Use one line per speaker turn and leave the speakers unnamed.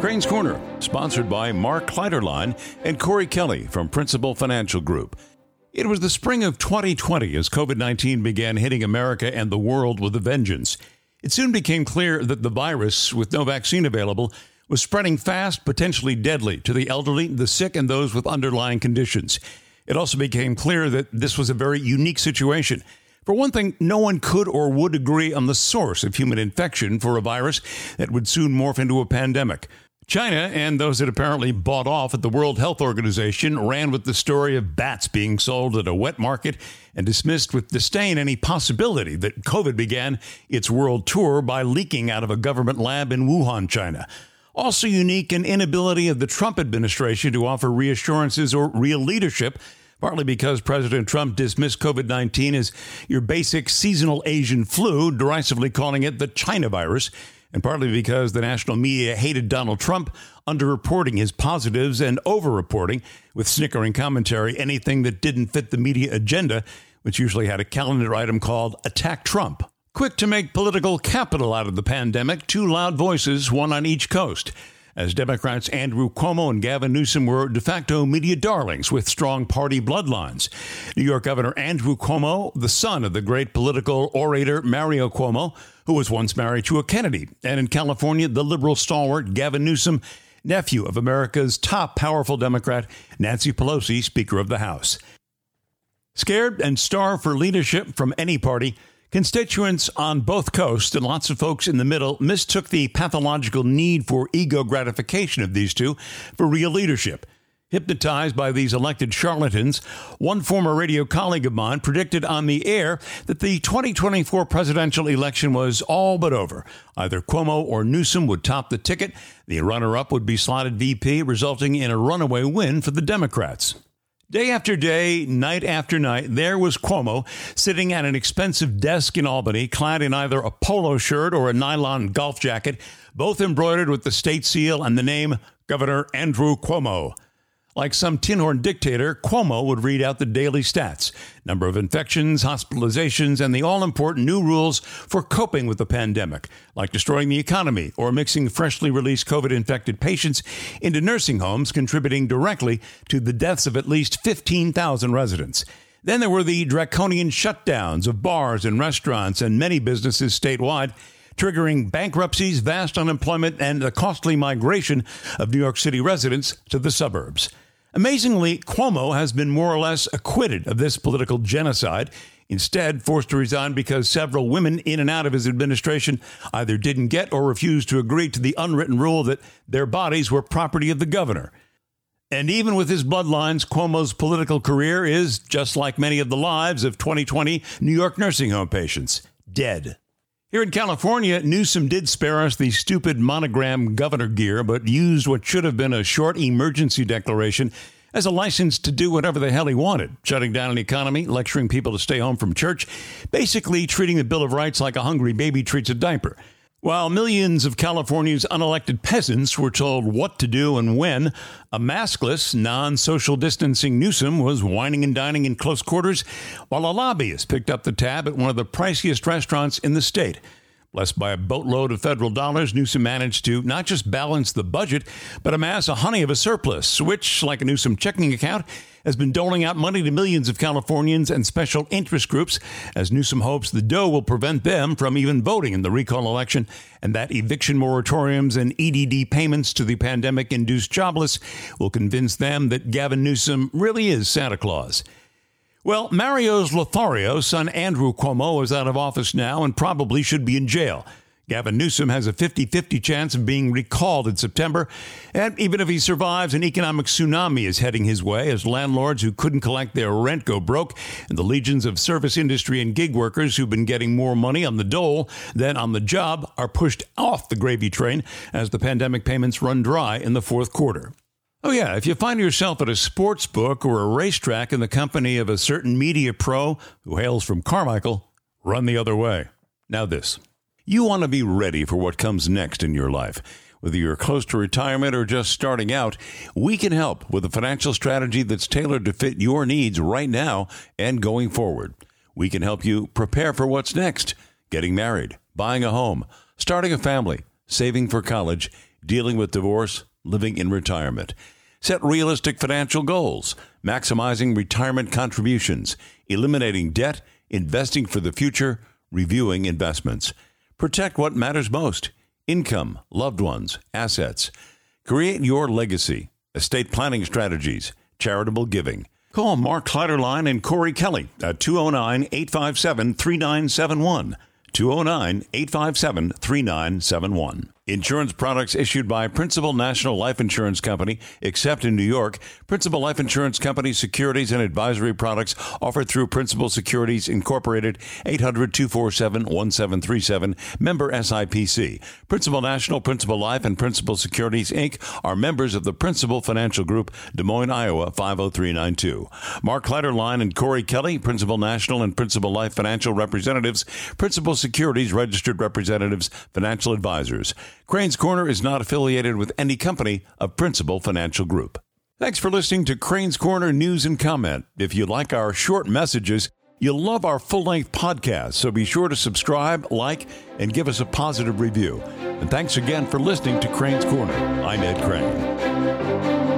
Crane's Corner, sponsored by Mark Kleiderline and Corey Kelly from Principal Financial Group. It was the spring of 2020 as COVID 19 began hitting America and the world with a vengeance. It soon became clear that the virus, with no vaccine available, was spreading fast, potentially deadly to the elderly, the sick, and those with underlying conditions. It also became clear that this was a very unique situation. For one thing, no one could or would agree on the source of human infection for a virus that would soon morph into a pandemic. China and those that apparently bought off at the World Health Organization ran with the story of bats being sold at a wet market and dismissed with disdain any possibility that COVID began its world tour by leaking out of a government lab in Wuhan, China. Also unique, an inability of the Trump administration to offer reassurances or real leadership partly because President Trump dismissed COVID 19 as your basic seasonal Asian flu, derisively calling it the China virus and partly because the national media hated Donald Trump, underreporting his positives and overreporting, with snickering commentary, anything that didn't fit the media agenda, which usually had a calendar item called Attack Trump. Quick to make political capital out of the pandemic, two loud voices, one on each coast as Democrats Andrew Cuomo and Gavin Newsom were de facto media darlings with strong party bloodlines. New York Governor Andrew Cuomo, the son of the great political orator Mario Cuomo, who was once married to a Kennedy, and in California, the liberal stalwart Gavin Newsom, nephew of America's top powerful Democrat Nancy Pelosi, Speaker of the House. Scared and starved for leadership from any party, Constituents on both coasts and lots of folks in the middle mistook the pathological need for ego gratification of these two for real leadership. Hypnotized by these elected charlatans, one former radio colleague of mine predicted on the air that the 2024 presidential election was all but over. Either Cuomo or Newsom would top the ticket. The runner up would be slotted VP, resulting in a runaway win for the Democrats. Day after day, night after night, there was Cuomo sitting at an expensive desk in Albany, clad in either a polo shirt or a nylon golf jacket, both embroidered with the state seal and the name Governor Andrew Cuomo. Like some tin horn dictator, Cuomo would read out the daily stats number of infections, hospitalizations, and the all important new rules for coping with the pandemic, like destroying the economy or mixing freshly released COVID infected patients into nursing homes, contributing directly to the deaths of at least 15,000 residents. Then there were the draconian shutdowns of bars and restaurants and many businesses statewide triggering bankruptcies, vast unemployment, and the costly migration of New York City residents to the suburbs. Amazingly, Cuomo has been more or less acquitted of this political genocide, instead, forced to resign because several women in and out of his administration either didn't get or refused to agree to the unwritten rule that their bodies were property of the governor. And even with his bloodlines, Cuomo's political career is, just like many of the lives of 2020 New York nursing home patients, dead. Here in California, Newsom did spare us the stupid monogram governor gear, but used what should have been a short emergency declaration as a license to do whatever the hell he wanted, shutting down an economy, lecturing people to stay home from church, basically treating the Bill of Rights like a hungry baby treats a diaper. While millions of California's unelected peasants were told what to do and when, a maskless, non social distancing Newsom was whining and dining in close quarters while a lobbyist picked up the tab at one of the priciest restaurants in the state. Blessed by a boatload of federal dollars, Newsom managed to not just balance the budget, but amass a honey of a surplus, which, like a Newsom checking account, has been doling out money to millions of Californians and special interest groups as Newsom hopes the dough will prevent them from even voting in the recall election and that eviction moratoriums and EDD payments to the pandemic induced jobless will convince them that Gavin Newsom really is Santa Claus. Well, Mario's Lothario, son Andrew Cuomo, is out of office now and probably should be in jail. Gavin Newsom has a 50 50 chance of being recalled in September. And even if he survives, an economic tsunami is heading his way as landlords who couldn't collect their rent go broke, and the legions of service industry and gig workers who've been getting more money on the dole than on the job are pushed off the gravy train as the pandemic payments run dry in the fourth quarter. Oh, yeah, if you find yourself at a sports book or a racetrack in the company of a certain media pro who hails from Carmichael, run the other way. Now, this. You want to be ready for what comes next in your life. Whether you're close to retirement or just starting out, we can help with a financial strategy that's tailored to fit your needs right now and going forward. We can help you prepare for what's next getting married, buying a home, starting a family, saving for college, dealing with divorce, living in retirement. Set realistic financial goals, maximizing retirement contributions, eliminating debt, investing for the future, reviewing investments. Protect what matters most income, loved ones, assets. Create your legacy, estate planning strategies, charitable giving. Call Mark Kleiderline and Corey Kelly at 209 857 3971. 209 857 3971. Insurance products issued by Principal National Life Insurance Company, except in New York. Principal Life Insurance Company securities and advisory products offered through Principal Securities Incorporated, 800 247 1737, member SIPC. Principal National, Principal Life, and Principal Securities Inc. are members of the Principal Financial Group, Des Moines, Iowa 50392. Mark Kleiderline and Corey Kelly, Principal National and Principal Life Financial Representatives, Principal Securities Registered Representatives, Financial Advisors. Crane's Corner is not affiliated with any company of Principal Financial Group. Thanks for listening to Crane's Corner News and Comment. If you like our short messages, you'll love our full length podcast, so be sure to subscribe, like, and give us a positive review. And thanks again for listening to Crane's Corner. I'm Ed Crane.